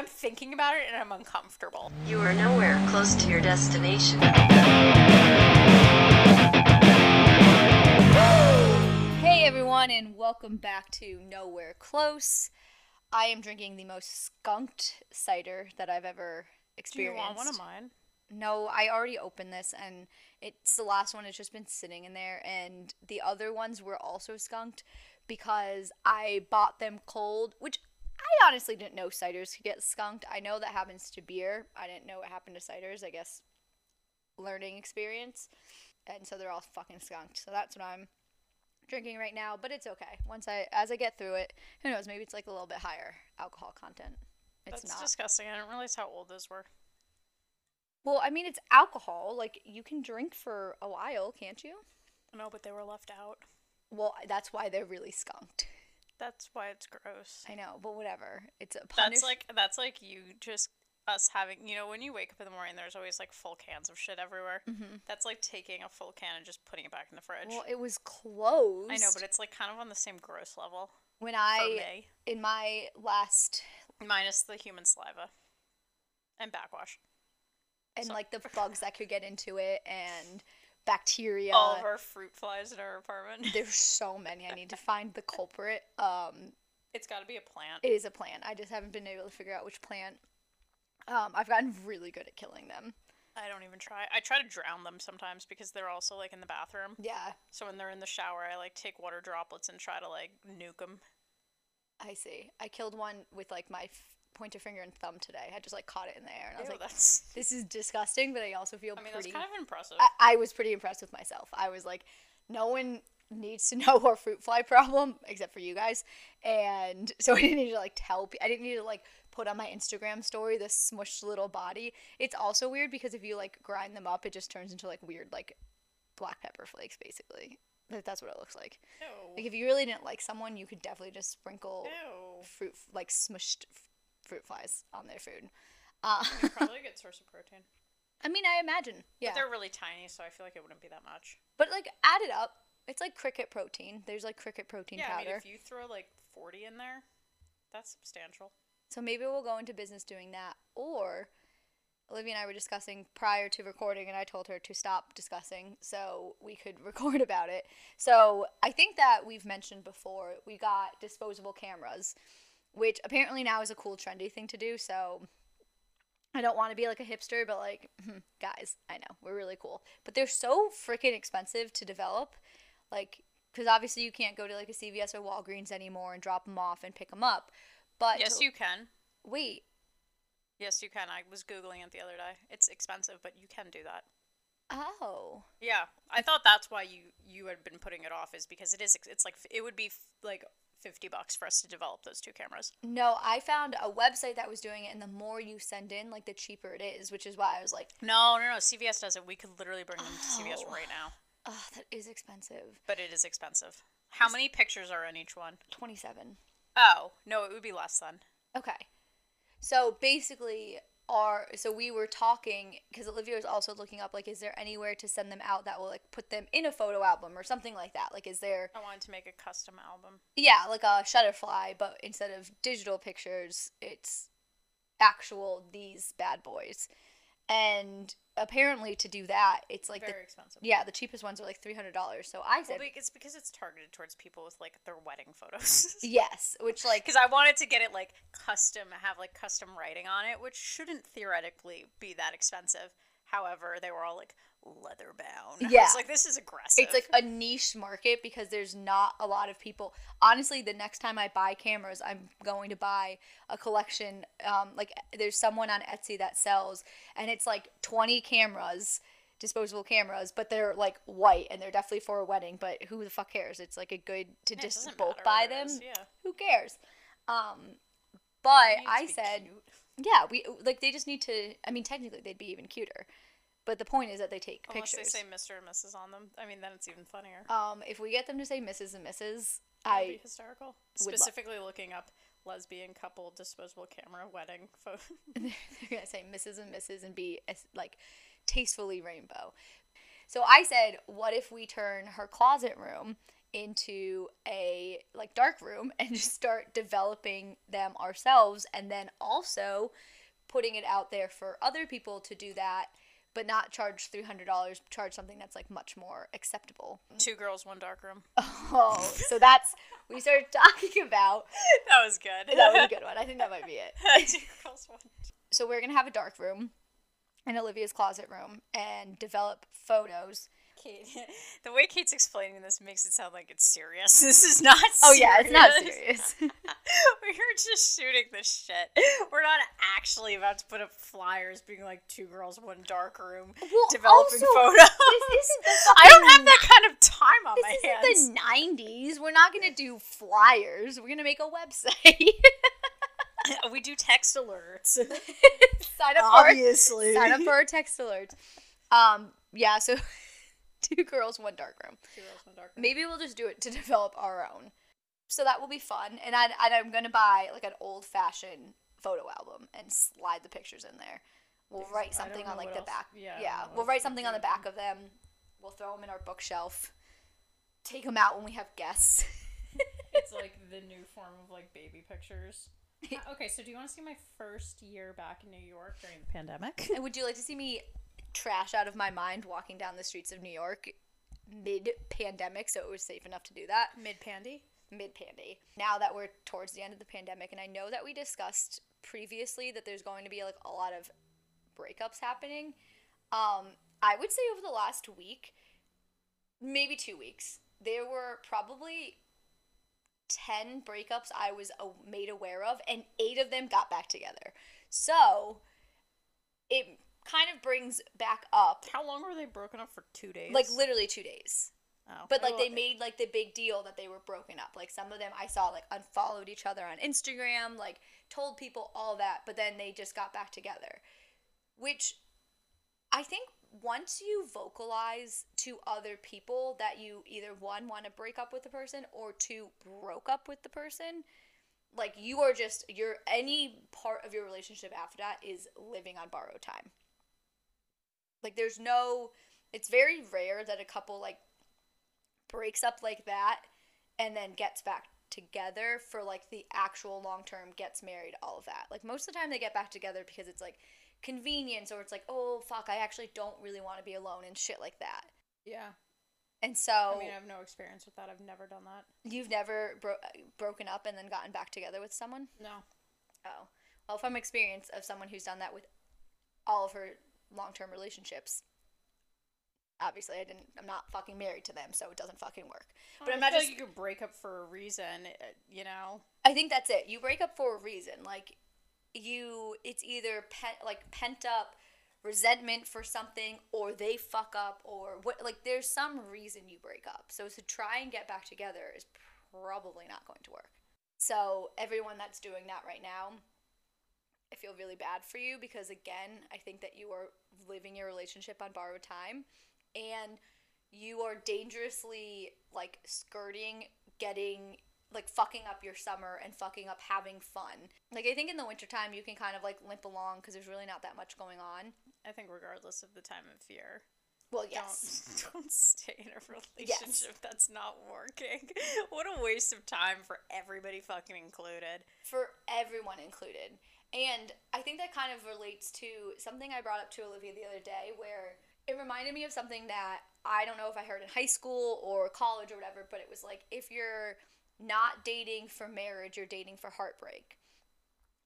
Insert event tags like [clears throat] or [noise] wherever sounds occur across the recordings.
I'm thinking about it and I'm uncomfortable. You are nowhere close to your destination. Hey everyone, and welcome back to Nowhere Close. I am drinking the most skunked cider that I've ever Do you experienced. want one of mine? No, I already opened this and it's the last one. It's just been sitting in there, and the other ones were also skunked because I bought them cold, which I honestly didn't know ciders could get skunked. I know that happens to beer. I didn't know it happened to ciders. I guess learning experience, and so they're all fucking skunked. So that's what I'm drinking right now, but it's okay. Once I as I get through it, who knows? Maybe it's like a little bit higher alcohol content. It's That's not. disgusting. I didn't realize how old those were. Well, I mean, it's alcohol. Like you can drink for a while, can't you? No, but they were left out. Well, that's why they're really skunked. That's why it's gross. I know, but whatever. It's a punish. That's like that's like you just us having you know when you wake up in the morning there's always like full cans of shit everywhere. Mhm. That's like taking a full can and just putting it back in the fridge. Well, it was closed. I know, but it's like kind of on the same gross level when I in my last minus the human saliva and backwash. and So- like the [laughs] bugs that could get into it and bacteria. All of our fruit flies in our apartment. [laughs] There's so many. I need to find the culprit. Um, it's got to be a plant. it is a plant. I just haven't been able to figure out which plant. Um, I've gotten really good at killing them. I don't even try. I try to drown them sometimes because they're also like in the bathroom. Yeah, So when they're in the shower, I like take water droplets and try to like nuke them. I see. I killed one with like my f- pointer finger and thumb today. I just like caught it in the air, and I was Ew, like, that's. "This is disgusting," but I also feel I mean, pretty. that's kind of impressive. I, I was pretty impressed with myself. I was like, no one needs to [laughs] know our fruit fly problem except for you guys, and so [laughs] I didn't need to like tell. pe- I didn't need to like put on my Instagram story this smushed little body. It's also weird because if you like grind them up, it just turns into like weird like black pepper flakes, basically. Like, That's what it looks like. Ew. Like if you really didn't like someone, you could definitely just sprinkle Ew. fruit like smushed fruit flies on their food. Uh, Probably [laughs] a good source of protein. I mean, I imagine. Yeah. But they're really tiny, so I feel like it wouldn't be that much. But like add it up. It's like cricket protein. There's like cricket protein yeah, I powder. mean, if you throw like 40 in there, that's substantial. So maybe we'll go into business doing that. Or Olivia and I were discussing prior to recording and I told her to stop discussing so we could [laughs] record about it. So I think that we've mentioned before we got disposable cameras, which apparently now is a cool trendy thing to do. So I don't want to be like a hipster, but like, hmm, guys, I know we're really cool. But they're so freaking expensive to develop. Like, because obviously you can't go to like a CVS or Walgreens anymore and drop them off and pick them up. But Yes, to- you can. wait. Yes, you can. I was Googling it the other day. It's expensive, but you can do that. Oh. Yeah, I thought that's why you you had been putting it off is because it is it's like it would be like 50 bucks for us to develop those two cameras. No, I found a website that was doing it, and the more you send in, like the cheaper it is, which is why I was like, No, no, no. CVS does it. We could literally bring them to CVS Oh. right now, oh, that is expensive. but it is expensive. How many pictures are in each one? 27. Oh, no, it would be less than. Okay. So basically, our so we were talking because Olivia was also looking up like, is there anywhere to send them out that will like put them in a photo album or something like that? Like, is there I wanted to make a custom album. yeah, like a Shutterfly, but instead of digital pictures, it's actual these bad boys. And apparently, to do that, it's like Very the expensive. yeah, the cheapest ones are like three hundred dollars. So I Well, said be- it's because it's targeted towards people with like their wedding photos. [laughs] yes, which like Because I wanted to get it like custom, have like custom writing on it, which shouldn't theoretically be that expensive. However, they were all like leather bound. [laughs] Yeah. was like this is aggressive. it's like a niche market because there's not a lot of people. Honestly, the next time I buy cameras, I'm going to buy a collection. Um, like there's someone on Etsy that sells, and it's like 20 cameras, disposable cameras, but they're like white and they're definitely for a wedding. But who the fuck cares? It's like a good to Yeah, just bulk buy them. Yeah. Who cares? Um, but I said. cute. Yeah, we like they just need to. I mean, technically they'd be even cuter, but the point is that they take Unless pictures. they say Mr. and Mrs. on them. I mean, then it's even funnier. um, if we get them to say Mrs. and Mrs., That'd be I hysterical. would lo- Specifically looking up lesbian couple disposable camera wedding photo. [laughs] they're gonna say Mrs. and Mrs. and be as, like tastefully rainbow. So I said, what if we turn her closet room into a like dark room [laughs] and just start developing them ourselves and then also putting it out there for other people to do that but not charge $300 charge something that's like much more acceptable Two girls, one dark room. [laughs] oh so that's [laughs] we started talking about That was good. that was a good one i think that might be it [laughs] Two girls, one. so we're gonna have a dark room in olivia's closet room and develop photos Kate, [laughs] the way Kate's explaining this makes it sound like it's serious. [laughs] This is not. Serious. Oh yeah it's not serious. [laughs] we were just shooting the shit. We're not actually about to put up flyers being like two girls, one dark room, Well, developing also, photos. this I don't have that kind of time on my This hands. the 90s. We're not going to do flyers. We're going to make a website. we do text alerts. sign up for Obviously. sign up for our text alerts. Um yeah, so [laughs] two girls, one dark room. Two girls, one dark room. Maybe we'll just do it to [laughs] develop our own. So that will be fun. And I and I'm going to buy like an old-fashioned photo album and slide the pictures in there. We'll write something on like the else- back. yeah, Yeah, we'll write something on the back of them. We'll throw them in our bookshelf. Take them out when we have guests. [laughs] it's like the new form of like baby pictures. Uh, okay, so do you want to see my first year back in New York during the pandemic? And would you like to see me trash out of my mind walking down the streets of New York mid pandemic so it was safe enough to do that? Mid pandy. Mid pandy. Now that we're towards the end of the pandemic, and I know that we discussed previously that there's going to be like a lot of breakups happening. Um, I would say over the last week, maybe two weeks, there were probably 10 breakups I was made aware of, and eight of them got back together. So it kind of brings back up, How long were they broken up for? Two days. like literally two days. Oh. But like Oh, they made like the big deal that they were broken up. Like some of them I saw like unfollowed each other on Instagram, like told people all that, but then they just got back together. Which I think once you vocalize to other people that you either one want to break up with the person or two broke up with the person, like you are just your any part of your relationship after that is living on borrowed time. Like there's no it's very rare that a couple like breaks up like that and then gets back together for like the actual long term gets married all of that like most of the time they get back together because it's like convenience or it's like oh fuck i actually don't really want to be alone and shit like that Yeah. and so I mean, I have no experience with that. I've never done that. you've never bro- broken up and then gotten back together with someone No. oh well from experience of someone who's done that with all of her long term relationships obviously i didn't i'm not fucking married to them so it doesn't fucking work but I i'm not feel just like you could break up for a reason. uh, You know. I think that's it. You break up for a reason. Like you it's either pent like pent up resentment for something or they fuck up or what like there's some reason you break up. So to try and get back together is probably not going to work. So everyone that's doing that right now I feel really bad for you because again, I think that you are living your relationship on borrowed time and you are dangerously like skirting getting like fucking up your summer and fucking up having fun. Like I think in the wintertime you can kind of like limp along because there's really not that much going on. I think regardless of the time of year, Well, yes. don't [laughs] don't stay in a [laughs] relationship that's not working. [laughs] what a waste of time for everybody fucking included. For everyone included. And I think that kind of relates to something I brought up to Olivia the other day where it reminded me of something that I don't know if I heard in high school or college or whatever, but it was like if you're not dating for marriage, you're dating for heartbreak.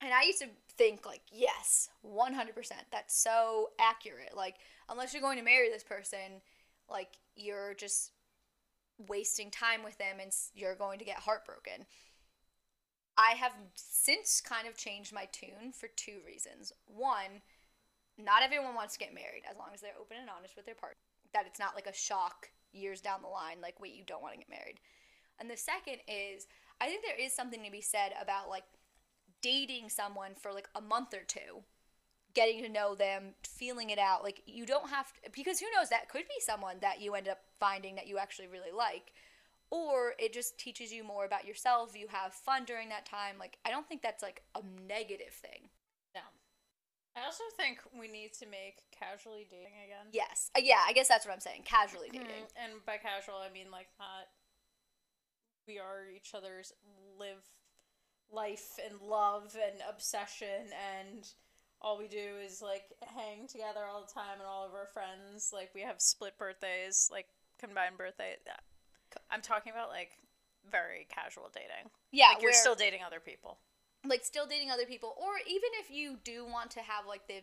And I used to think like, yes, 100%. That's so accurate. Like unless you're going to marry this person, like you're just wasting time with them and you're going to get heartbroken. I have since kind of changed my tune for two reasons. One, not everyone wants to get married as long as they're open and honest with their partner. That it's not like a shock years down the line, like, wait, you don't want to get married. And the second is, I think there is something to be said about like dating someone for like a month or two, getting to know them, feeling it out. Like, you don't have to, because who knows, that could be someone that you end up finding that you actually really like or it just teaches you more about yourself. You have fun during that time. Like, I don't think that's like a negative thing. No. I also think we need to make casually dating again. Yes. Uh, yeah, I guess that's what I'm saying. Casually dating. Mhm. And by casual, I mean like not we are each other's live life and love and obsession and all we do is like hang together all the time and all of our friends like we have split birthdays like combined birthday yeah. I'm talking about like very casual dating. Yeah, like you're where- still dating other people. Like still dating other people or even if you do want to have like the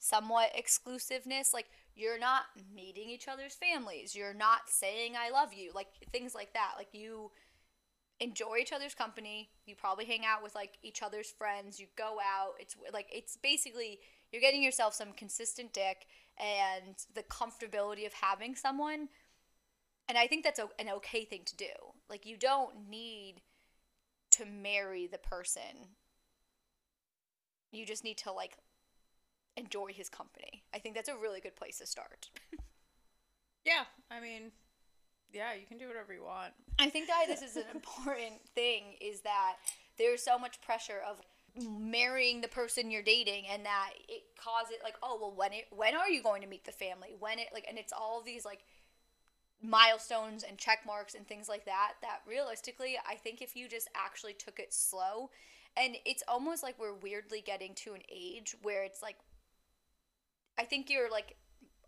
somewhat exclusiveness like you're not meeting each other's families. You're not saying i love you like things like that. Like you enjoy each other's company. You probably hang out with like each other's friends. You go out. It's like it's basically you're getting yourself some consistent dick and the comfortability of having someone and i think that's a, an okay thing to do like you don't need to marry the person. You just need to like enjoy his company. I think that's a really good place to start. [laughs] yeah i mean yeah you can do whatever you want I think that this is an [laughs] important thing is that there's so much pressure of marrying the person you're dating and that it causes like oh well when it when are you going to meet the family when it like and it's all these like milestones and check marks and things like that that realistically I think if you just actually took it slow and it's almost like we're weirdly getting to an age where it's like I think you're like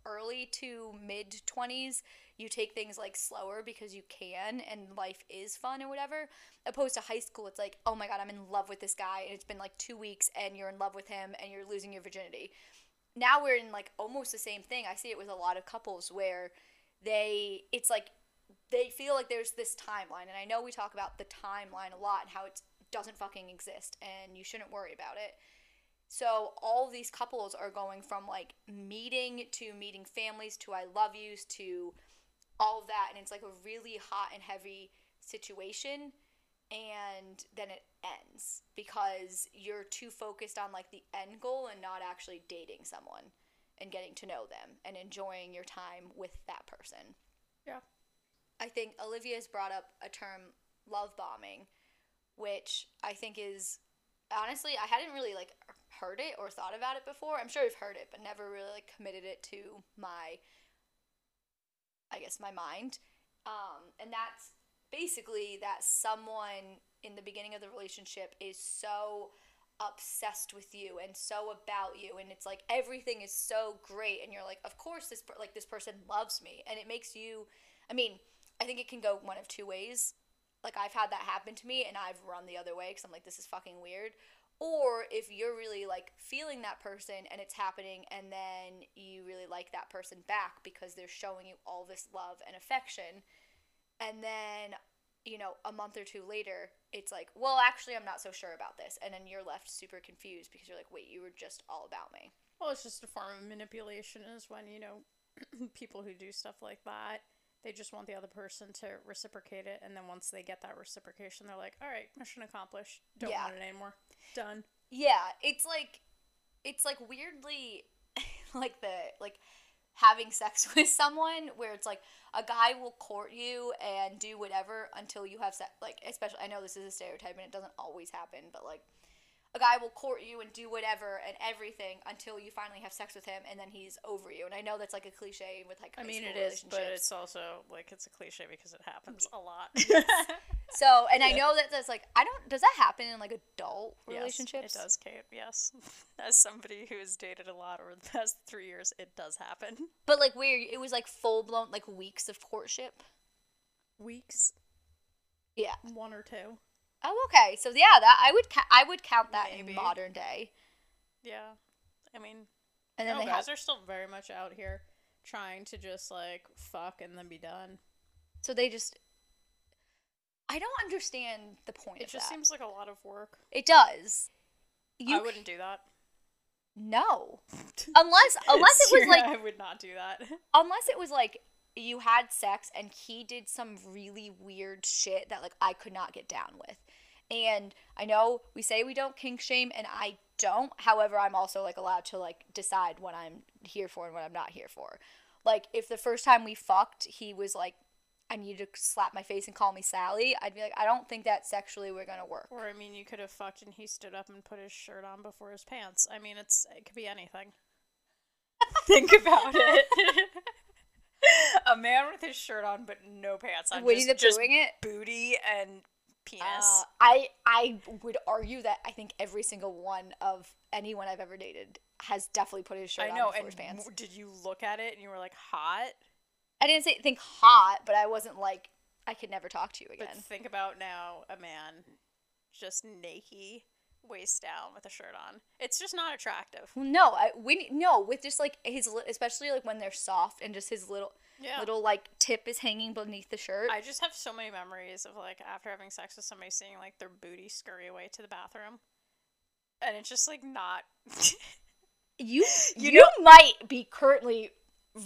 early to mid 20s you take things like slower because you can and life is fun or whatever opposed to high school it's like oh my god i'm in love with this guy and it's been like two weeks and you're in love with him and you're losing your virginity. Now we're in like almost the same thing. I see it with a lot of couples where they it's like they feel like there's this timeline and i know we talk about the timeline a lot and how it doesn't fucking exist and you shouldn't worry about it. So all these couples are going from like meeting to meeting families to I love yous to all of that and it's like a really hot and heavy situation and then it ends because you're too focused on like the end goal and not actually dating someone and getting to know them and enjoying your time with that person. yeah I think Olivia's brought up a term love bombing, which I think is honestly I hadn't really like heard it or thought about it before. I'm sure I've heard it, but never really like committed it to my I guess my mind. Um, and that's basically that someone in the beginning of the relationship is so obsessed with you and so about you and it's like everything is so great and you're like of course this per- like this person loves me and it makes you I mean I think it can go one of two ways. Like I've had that happen to me and I've run the other way cuz I'm like this is fucking weird. Or if you're really like feeling that person and it's happening and then you really like that person back because they're showing you all this love and affection and then you know a month or two later it's like well actually i'm not so sure about this and then you're left super confused because you're like wait you were just all about me Well, it's just a form of manipulation, is when, you know, [clears throat] people who do stuff like that, they just want the other person to reciprocate it. And then once they get that reciprocation, they're like, all right, mission accomplished. Don't Yeah. want it anymore. Done. yeah it's like it's like weirdly [laughs] like the like having sex [laughs] with someone where it's like a guy will court you and do whatever until you have sex like especially i know this is a stereotype and it doesn't always happen but like a guy will court you and do whatever and everything until you finally have sex with him and then he's over you. And i know that's like a cliche with like I mean, it is, but it's also like it's a cliche because it happens a lot. [laughs] so and i know that that's like i don't does that happen in like adult Yes, relationships it does, Kate. Yes, [laughs] as somebody who has dated a lot over the past three years, it does happen. but like where it was like full blown like weeks of courtship Weeks, yeah one or two. Oh, okay. So yeah, that I would ca- I would count that Maybe. in modern day. Yeah, I mean, And then no, they guys have are still very much out here trying to just like fuck and then be done. so they just I don't understand the point It just that. seems like a lot of work. it does. You I wouldn't do that. no. [laughs] Unless unless it was Seriously, like I would not do that. [laughs] unless it was like you had sex and he did some really weird shit that like I could not get down with. And I know we say we don't kink shame and I don't. However, I'm also like allowed to like decide what I'm here for and what I'm not here for. Like if the first time we fucked, he was like I need to slap my face and call me Sally, I'd be like I don't think that sexually we're going to work. or I mean, you could have fucked and he stood up and put his shirt on before his pants. I mean, it's it could be anything. [laughs] Think about it. [laughs] a man with his shirt on but no pants on. Winnie just, the just Poohing it. booty and penis. Uh, I I would argue that I think every single one of anyone I've ever dated has definitely put his shirt I on know. before And his pants. did you look at it and you were like hot? I didn't say think hot, but I wasn't like I could never talk to you again. But think about now a man just naked, waist down with a shirt on. It's just not attractive. No, I Winnie no with just like his especially like when they're soft and just his little Yeah. little like tip is hanging beneath the shirt. I just have so many memories of like after having sex with somebody seeing like their booty scurry away to the bathroom. And it's just like not you [laughs] You you, might be currently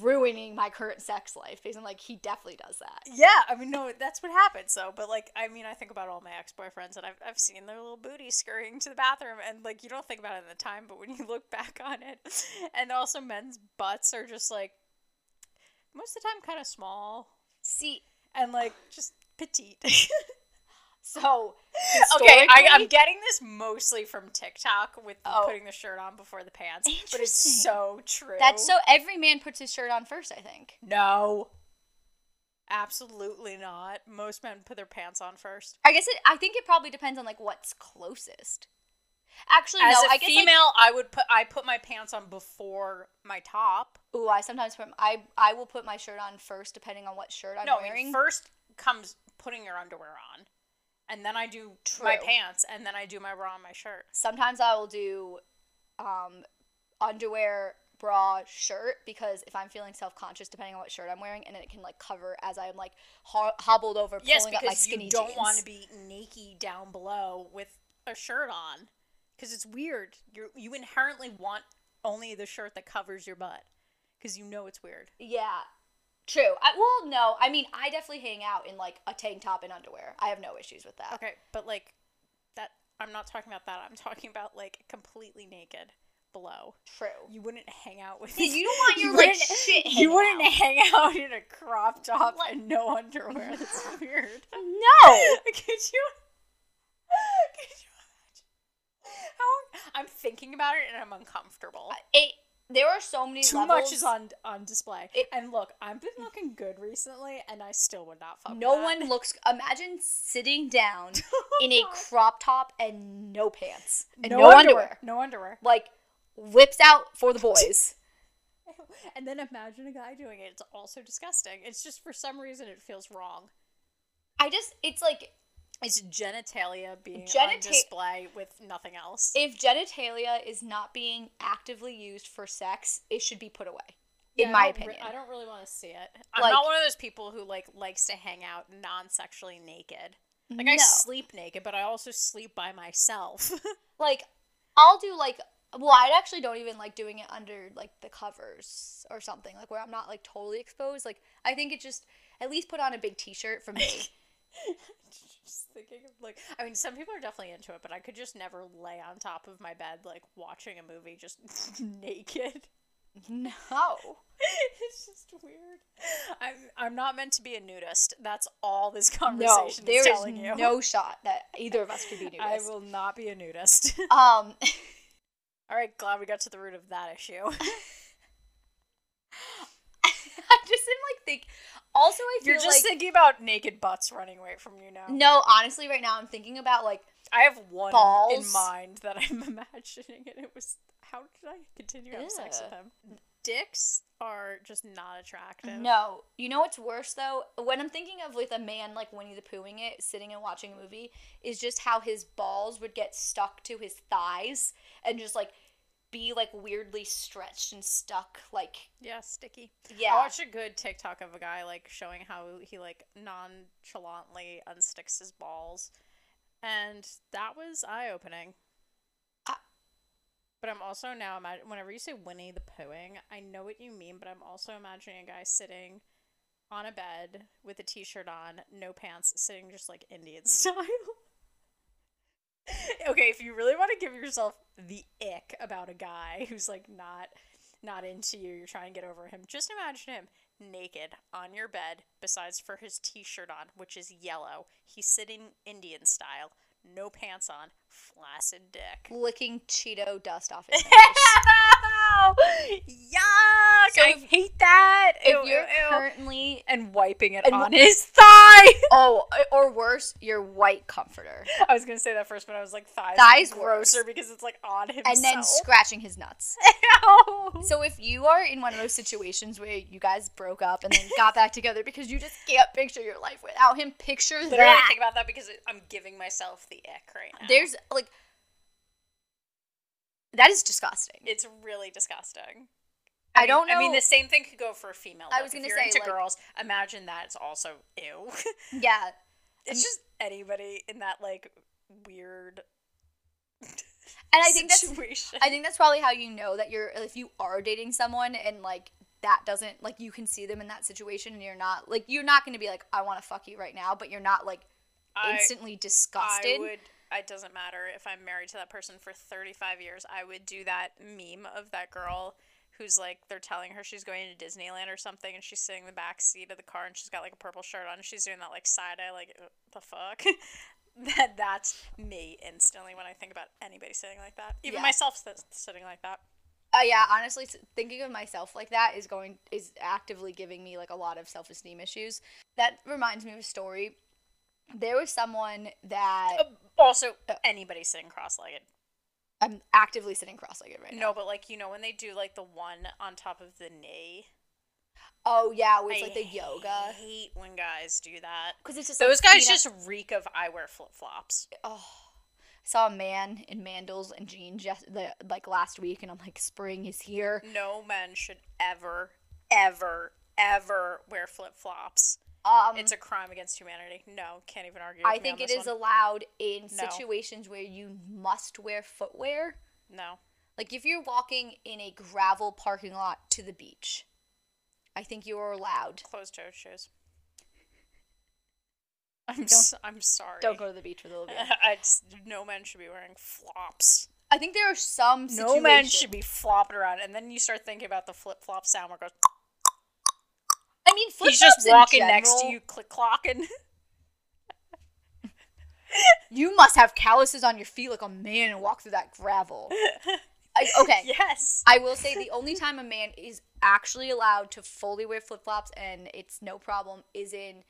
ruining my current sex life because I'm like he definitely does that. Yeah, I mean no, that's what happens though. But like I mean I think about all my ex boyfriends and I've I've seen their little booty scurrying to the bathroom and like you don't think about it at the time, but when you look back on it [laughs] and also men's butts are just like most of the time kind of small See, and like just petite. [laughs] so [laughs] okay, I, I'm getting this mostly from TikTok with Oh. putting the shirt on before the pants, but it's so true. That's so every man puts his shirt on first, I think. no, absolutely not. Most men put their pants on first. I guess it I think it probably depends on like what's closest. Actually, As no, a I guess like, female, I would put I put my pants on before my top. ooh, I sometimes put I I will put my shirt on first depending on what shirt I'm no, I wearing. mean first comes putting your underwear on, and then I do my pants, and then I do my bra on my shirt. sometimes I will do um underwear bra shirt because if I'm feeling self-conscious depending on what shirt I'm wearing and it can like cover as I'm like ho- hobbled over pulling Yes, up my skinny you don't jeans. want to be naked down below with a shirt on, because it's weird. You you inherently want only the shirt that covers your butt, because you know it's weird. Yeah. True. I well no, I mean I definitely hang out in like a tank top and underwear. I have no issues with that. Okay, but like that, I'm not talking about that. I'm talking about like completely naked below. True. You wouldn't hang out with. You don't want [laughs] you your, like, wouldn't- shit [laughs] You wouldn't out. hang out in a crop top and no underwear. That's [laughs] weird. No. could you? Could you imagine? How I'm thinking about it and I'm uncomfortable. Uh, it there are so many Too levels. much is on on display. It- and look, I've been looking good recently, and I still would not fuck. No one looks imagine sitting down [laughs] oh in a crop top and no pants and no, no, underwear. underwear. No underwear. Like whips out for the boys. [laughs] [laughs] And then imagine a guy doing it. It's also disgusting. It's just for some reason it feels wrong. I just it's like It's genitalia being on display with nothing else. if genitalia is not being actively used for sex, it should be put away. Yeah, in my re- opinion. I don't really want to see it. I'm Like- not one of those people who like likes to hang out non-sexually naked. Like I No. sleep naked, but I also sleep by myself. [laughs] like I'll do like well, I actually don't even like doing it under like the covers or something like where I'm not like totally exposed. Like I think it just at least put on a big T-shirt for me. [laughs] just thinking of like I mean some people are definitely into it, but I could just never lay on top of my bed like watching a movie just [laughs] naked. no, [laughs] it's just weird. I'm I'm not meant to be a nudist. That's all this no, conversation there is is telling you. no shot that either of us could be [laughs] nudists. I will not be a nudist. Um, all right, glad we got to the root of that issue. I just am like think. Also, I feel You're just like thinking about naked butts running away from you now. no. Honestly, right now I'm thinking about like I have one in mind that I'm [laughs] imagining, and it was how did I continue to have sex with him? Dicks are just not attractive. No, you know what's worse though? When I'm thinking of like a man like Winnie the Poohing it, sitting and watching a movie, is just how his balls would get stuck to his thighs and just like be like weirdly stretched and stuck. Like Yeah, sticky. yeah, I watched a good TikTok of a guy like showing how he like nonchalantly unsticks his balls, and that was eye opening. Ah. But I'm also now imagine whenever you say Winnie the Poohing, I know what you mean, but I'm also imagining a guy sitting on a bed with a t-shirt on, no pants, sitting just like Indian [laughs] style. Okay, if you really want to give yourself the ick about a guy who's like not not into you, you're trying to get over him. Just imagine him naked on your bed, besides for his t-shirt on, which is yellow. He's sitting Indian style, no pants on, flaccid dick. licking Cheeto dust off [laughs] his fingers. Yuck! So I if- hate that. if Ew, you're ew. currently and wiping it And on his thigh. [laughs] oh, or worse, your white comforter, I was gonna say that first, but I was like thighs. Thighs grosser worse. because it's like on himself. and then scratching his nuts. [laughs] Ew. So if you are in one of those situations where you guys broke up and then got back together because you just can't picture your life without him, picture Literally that. I think about that because I'm giving myself the ick right now. There's like that is disgusting. it's really disgusting. I mean- don't I mean, the same thing could go for a female. I look. was If gonna say, into like- girls. Imagine that it's also ew. [laughs] Yeah, it's mm. just anybody in that like weird. and I think that's. I think that's probably how you know that you're if you are dating someone and like that doesn't like you can see them in that situation and you're not like you're not going to be like I want to fuck you right now, but you're not like I- instantly disgusted. I would. It doesn't matter if I'm married to that person for 35 years. I would do that meme of that girl who's like they're telling her she's going to Disneyland or something, and she's sitting in the back seat of the car, and she's got like a purple shirt on, and she's doing that like side eye, like "Uh, the fuck. [laughs] that that's me instantly when I think about anybody sitting like that. Even Yeah. myself sitting like that. Uh, yeah, honestly, thinking of myself like that is going is actively giving me like a lot of self esteem issues. That reminds me of a story. There was someone that Uh, Also, uh, anybody sitting cross-legged. I'm actively sitting cross-legged right now. No, but like you know when they do like the one on top of the knee. Oh yeah, where it's I like the yoga hate when guys do that. because it's just Those like, guys just reek of I wear flip flops. oh. I saw a man in mandals and jeans just the like last week, and I'm like, spring is here. No men should ever, ever, ever wear flip flops. Um, It's a crime against humanity. No, can't even argue. I with me on think it is one. allowed in No. situations where you must wear footwear. no. Like if you're walking in a gravel parking lot to the beach, I think you are allowed. Closed toe shoes. [laughs] I'm s- I'm sorry. Don't go to the beach with Olivia. [laughs] Just, no man should be wearing flops. I think there are some No man should be flopping around, and then you start thinking about the flip flop sound where it goes. Mean, He's just walking next to you, click clocking. [laughs] You must have calluses on your feet like a man and walk through that gravel. I, [laughs] okay. yes. I will say the only time a man is actually allowed to fully wear flip flops and it's no problem is in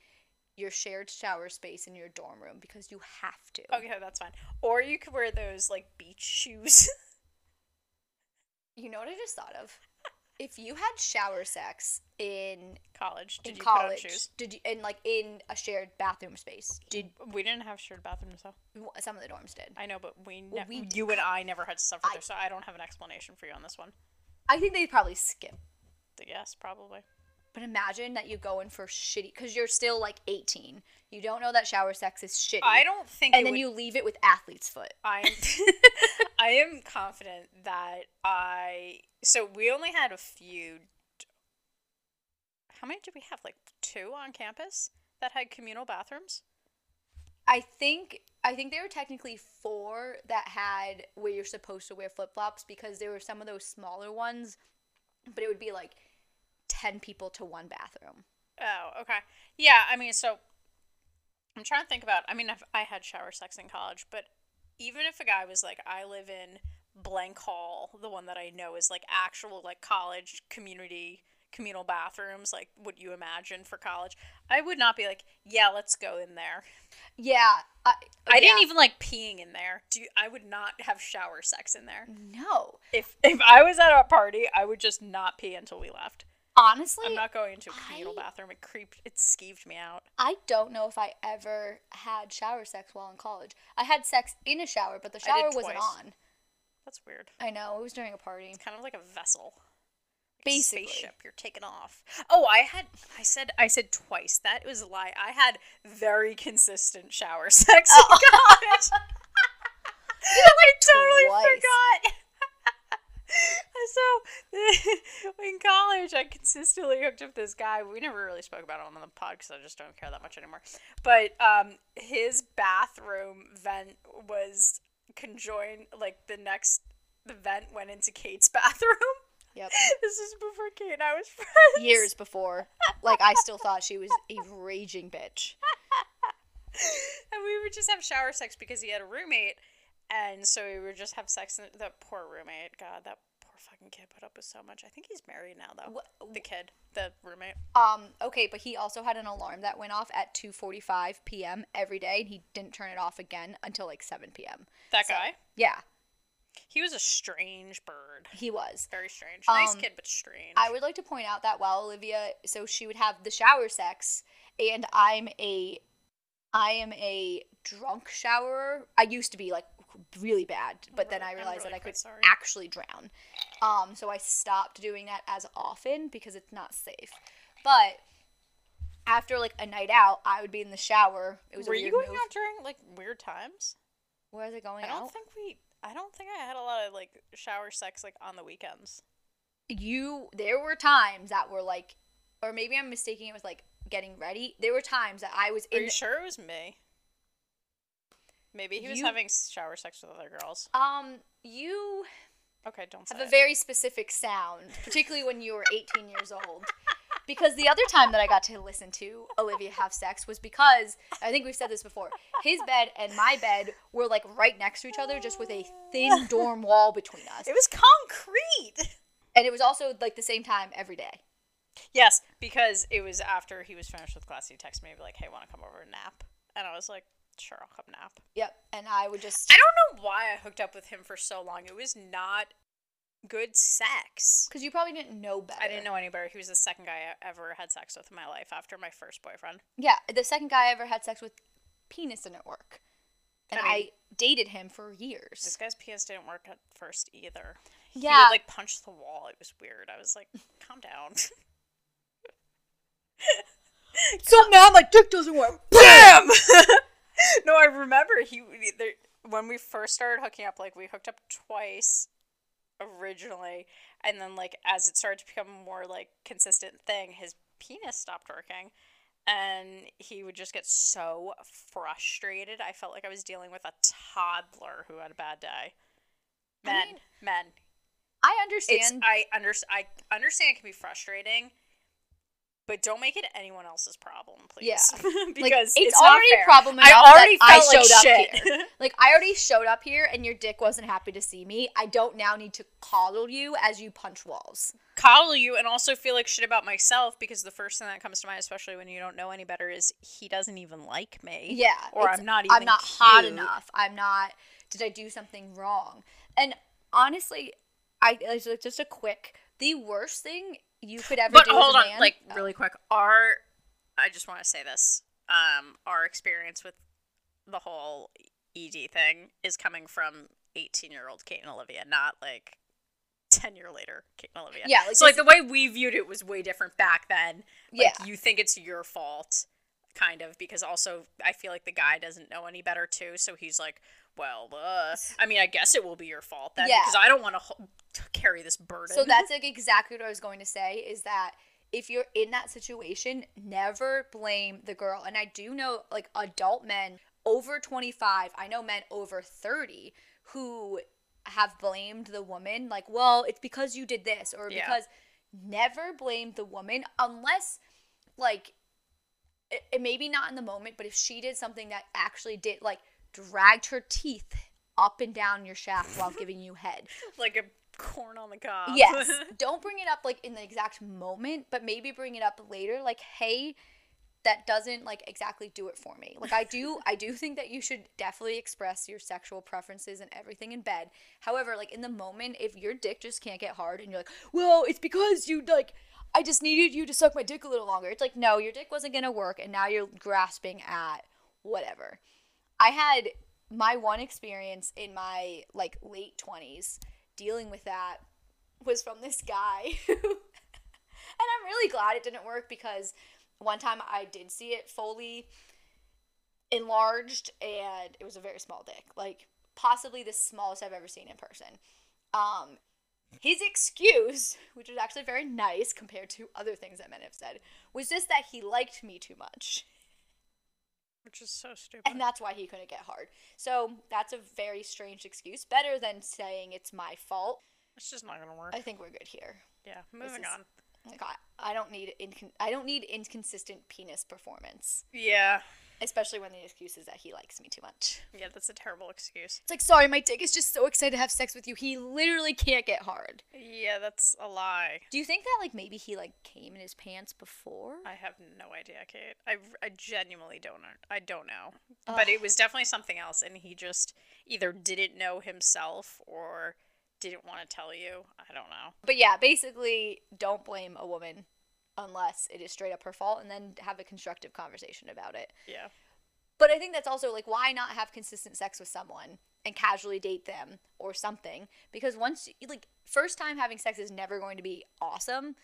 your shared shower space in your dorm room because you have to. Okay, that's fine. Or you could wear those like beach shoes. [laughs] You know what I just thought of? If you had shower sex in college. Did in you put on college, shoes? did you and like in a shared bathroom space? Did We didn't have shared bathrooms though. some of the dorms did? I know, but we, Well, we you and I never had to suffer I- there, so I don't have an explanation for you on this one. I think they probably skip. Yes, probably. But imagine that you go in for shitty because you're still like 18. You don't know that shower sex is shitty. I don't think. And then would- you leave it with athlete's foot. I [laughs] I am confident that I so we only had a few How many did we have? Like two on campus that had communal bathrooms? I think I think there were technically four that had where you're supposed to wear flip flops because there were some of those smaller ones, but it would be like ten people to one bathroom. Oh, okay. Yeah, I mean, so I'm trying to think about. I mean, I've, I had shower sex in college, but even if a guy was like, I live in blank hall, the one that I know is like actual like college community communal bathrooms, like what you imagine for college, I would not be like, yeah, let's go in there. Yeah, I, I didn't even like peeing in there. Do you, I would not have shower sex in there. No, If if I was at a party, I would just not pee until we left. Honestly, I'm not going into a communal I- bathroom. It creeped. It skeeved me out. I don't know if I ever had shower sex while in college. I had sex in a shower, but the shower wasn't on. That's weird. I know it was during a party. It's kind of like a vessel. Like a Basically. spaceship you're taking off. Oh, I had I said I said twice. That was a lie. I had very consistent shower [laughs] sex oh. in college. [laughs] [laughs] I totally Twice. forgot. So [laughs] in college, I consistently hooked up with this guy. We never really spoke about him on the pod because I just don't care that much anymore. But um, his bathroom vent was conjoined. Like the next, the vent went into Kate's [laughs] bathroom. Yep. this is before Kate and I was friends. Years before, like I still thought she was a raging bitch. [laughs] and we would just have shower sex because he had a roommate, and so we would just have sex. And that poor roommate, God, that fucking kid put up with so much. I think he's married now though. Wha- The kid, the roommate. Um, okay, but he also had an alarm that went off at 2:45 p.m. every day and he didn't turn it off again until like 7 p.m. That So- guy. Yeah, He was a strange bird. he was. Very strange. Nice Um, kid, but strange. I would like to point out that while Olivia, so she would have the shower sex, and I'm a, I am a drunk showerer. I used to be like really bad, but then I realized really that I could sorry. actually drown. Um, so I stopped doing that as often because it's not safe. But after like a night out, I would be in the shower. It was Were you going move. out during like weird times? Where is it going I don't out? think we. I don't think I had a lot of like shower sex like on the weekends. you there were times that were like or maybe I'm mistaking it with like getting ready. There were times that I was Are in you sure it was me? Maybe he was You- having shower sex with other girls. um you Okay, don't say have a it. very specific sound, particularly when you were 18 years old. Because the other time that I got to listen to Olivia have sex was because I think we've said this before. His bed and my bed were like right next to each other, just with a thin [laughs] dorm wall between us. It was concrete. And it was also like the same time every day. Yes, because it was after he was finished with class. He texted me like, "Hey, want to come over and nap?" And I was like, "Sure, I'll come nap." Yep. And I would just I don't know why I hooked up with him for so long. It was not good sex. because you probably didn't know better. I didn't know any better. He was the second guy I ever had sex with in my life after my first boyfriend. Yeah, the second guy I ever had sex with, penis didn't work, and I I, dated him for years. This guy's penis didn't work at first either. He Yeah. would like punch the wall. It was weird. I was like, [laughs] calm down. [laughs] So now my dick doesn't work. Bam! [laughs] [laughs] no, I remember he there, when we first started hooking up. Like we hooked up twice originally, and then like as it started to become a more like consistent thing, his penis stopped working, and he would just get so frustrated. I felt like I was dealing with a toddler who had a bad day. I Men, mean, men. I It's understand. I understand. I understand it can be frustrating. But don't make it anyone else's problem, please. Yeah. [laughs] because like, it's, it's not already fair. a problem enough I already that felt I like showed up shit. here. [laughs] Like I already showed up here, and your dick wasn't happy to see me. I don't now need to coddle you as you punch walls. coddle you and also feel like shit about myself because the first thing that comes to mind, especially when you don't know any better, is he doesn't even like me. Yeah, Or I'm not even I'm not hot enough. I'm not. Did I do something wrong? And honestly, I like just a quick. The worst thing you could ever But do. hold on, man, like oh, really quick. Our I just want to say this. Um, our experience with the whole ED thing is coming from 18 year old Kate and Olivia, not like 10 year later Kate and Olivia. Yeah, like so like the way we viewed it was way different back then. Like, Yeah. you think it's your fault, kind of, because also I feel like the guy doesn't know any better too. So he's like, well, uh, I mean, I guess it will be your fault then, Yeah. because I don't want to ho- carry this burden. So that's [laughs] like exactly what I was going to say is that if you're in that situation, never blame the girl. And I do know like adult men over 25, I know men over 30 who have blamed the woman like, "Well, it's because you did this" or Yeah. because never blame the woman unless like it, it maybe not in the moment, but if she did something that actually did like dragged her teeth up and down your shaft while giving you head. [laughs] like a corn on the cob. Yes. [laughs] Don't bring it up like in the exact moment, but maybe bring it up later. Like, hey, that doesn't like exactly do it for me. Like I do I do think that you should definitely express your sexual preferences and everything in bed. However, like in the moment, if your dick just can't get hard and you're like, well, it's because you like I just needed you to suck my dick a little longer. It's like, no, your dick wasn't gonna work and now you're grasping at whatever. I had my one experience in my like late twenties dealing with that was from this guy [laughs] and I'm really glad it didn't work because one time I did see it fully enlarged and it was a very small dick. Like possibly the smallest I've ever seen in person. Um his excuse, which was actually very nice compared to other things that men have said, was just that he liked me too much. Which is so stupid. And that's why he couldn't get hard. So that's a very strange excuse. Better than saying it's my fault. it's just not gonna work. I think we're good here. yeah, moving is- on. Like I, I don't need incon- I don't need inconsistent penis performance. Yeah. Especially when the excuse is that he likes me too much. Yeah, that's a terrible excuse. It's like, sorry, my dick is just so excited to have sex with you. He literally can't get hard. Yeah, that's a lie. Do you think that like maybe he like came in his pants before? I have no idea, Kate. I, I genuinely don't. I don't know. But it was definitely something else, and he just either didn't know himself or didn't want to tell you. I don't know. But yeah, basically, don't blame a woman unless it is straight up her fault, and then have a constructive conversation about it. Yeah. But I think that's also like why not have consistent sex with someone and casually date them or something? Because once you, like first time having sex is never going to be awesome.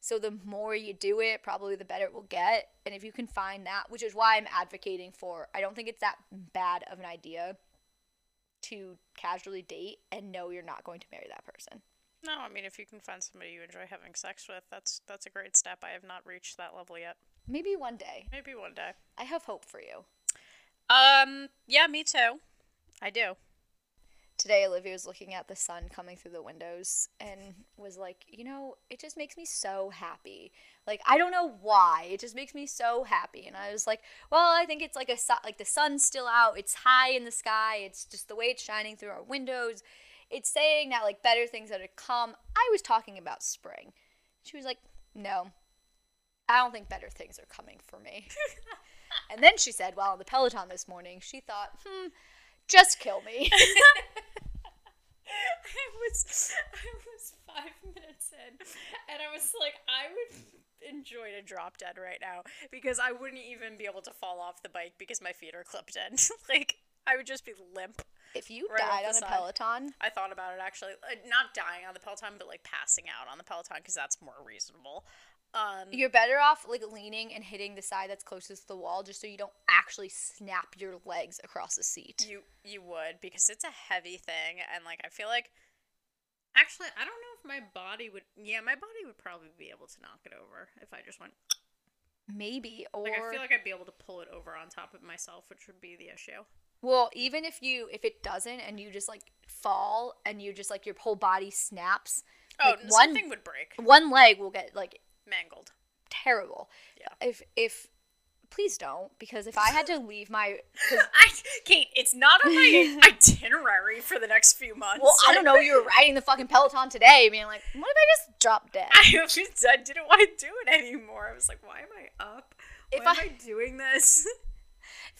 So the more you do it, probably the better it will get. And if you can find that, which is why I'm advocating for, I don't think it's that bad of an idea to casually date and know you're not going to marry that person. No, I mean if you can find somebody you enjoy having sex with, that's that's a great step. I have not reached that level yet. Maybe one day. Maybe one day. I have hope for you. Um, yeah, me too. I do. today Olivia was looking at the sun coming through the windows and was like, you know, it just makes me so happy. Like I don't know why, it just makes me so happy. And I was like, well, I think it's like a like the sun's still out, it's high in the sky, it's just the way it's shining through our windows. It's saying that like better things are to come. I was talking about spring. She was like, no, I don't think better things are coming for me. [laughs] and then she said, while on the Peloton this morning, she thought, hmm, just kill me. [laughs] I was I was five minutes in, and I was like, I would enjoy to drop dead right now because I wouldn't even be able to fall off the bike because my feet are clipped in. [laughs] like I would just be limp. If you Right died the on a side. Peloton, I thought about it actually, uh, not dying on the Peloton, but like passing out on the Peloton because that's more reasonable. Um, you're better off like leaning and hitting the side that's closest to the wall just so you don't actually snap your legs across the seat. You you would because it's a heavy thing and like I feel like actually I don't know if my body would yeah my body would probably be able to knock it over if I just went Maybe or like I feel like I'd be able to pull it over on top of myself which would be the issue. Well, even if you if it doesn't and you just like fall and you just like your whole body snaps, Oh, like, something would break. one leg will get like Mangled. terrible. Yeah. If if please don't because if I had to leave my [laughs] I, Kate, it's not on my [laughs] itinerary for the next few months. well, I don't know, you were riding the fucking Peloton today being like, what if I just drop dead? [laughs] I, just, I didn't want to do it anymore. I was like, why am I up? If why I- am I doing this?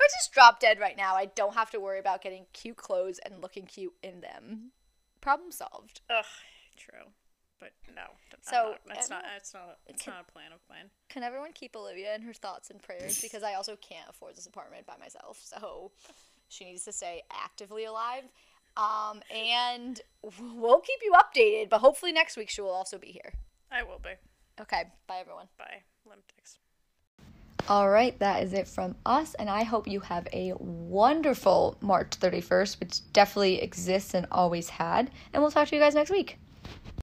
If I just drop dead right now, I don't have to worry about getting cute clothes and looking cute in them. Problem solved. Ugh, true. But no, that's So, not, that's not. everyone- It's not. It's can- not a plan of mine. Can everyone keep Olivia in her thoughts and prayers [laughs] because I also can't afford this apartment by myself. So she needs to stay actively alive. Um, and we'll keep you updated, but hopefully next week she will also be here. I will be. Okay, bye everyone. Bye. Limp dicks. All right, that is it from us, and I hope you have a wonderful March 31st, which definitely exists and always had. And we'll talk to you guys next week.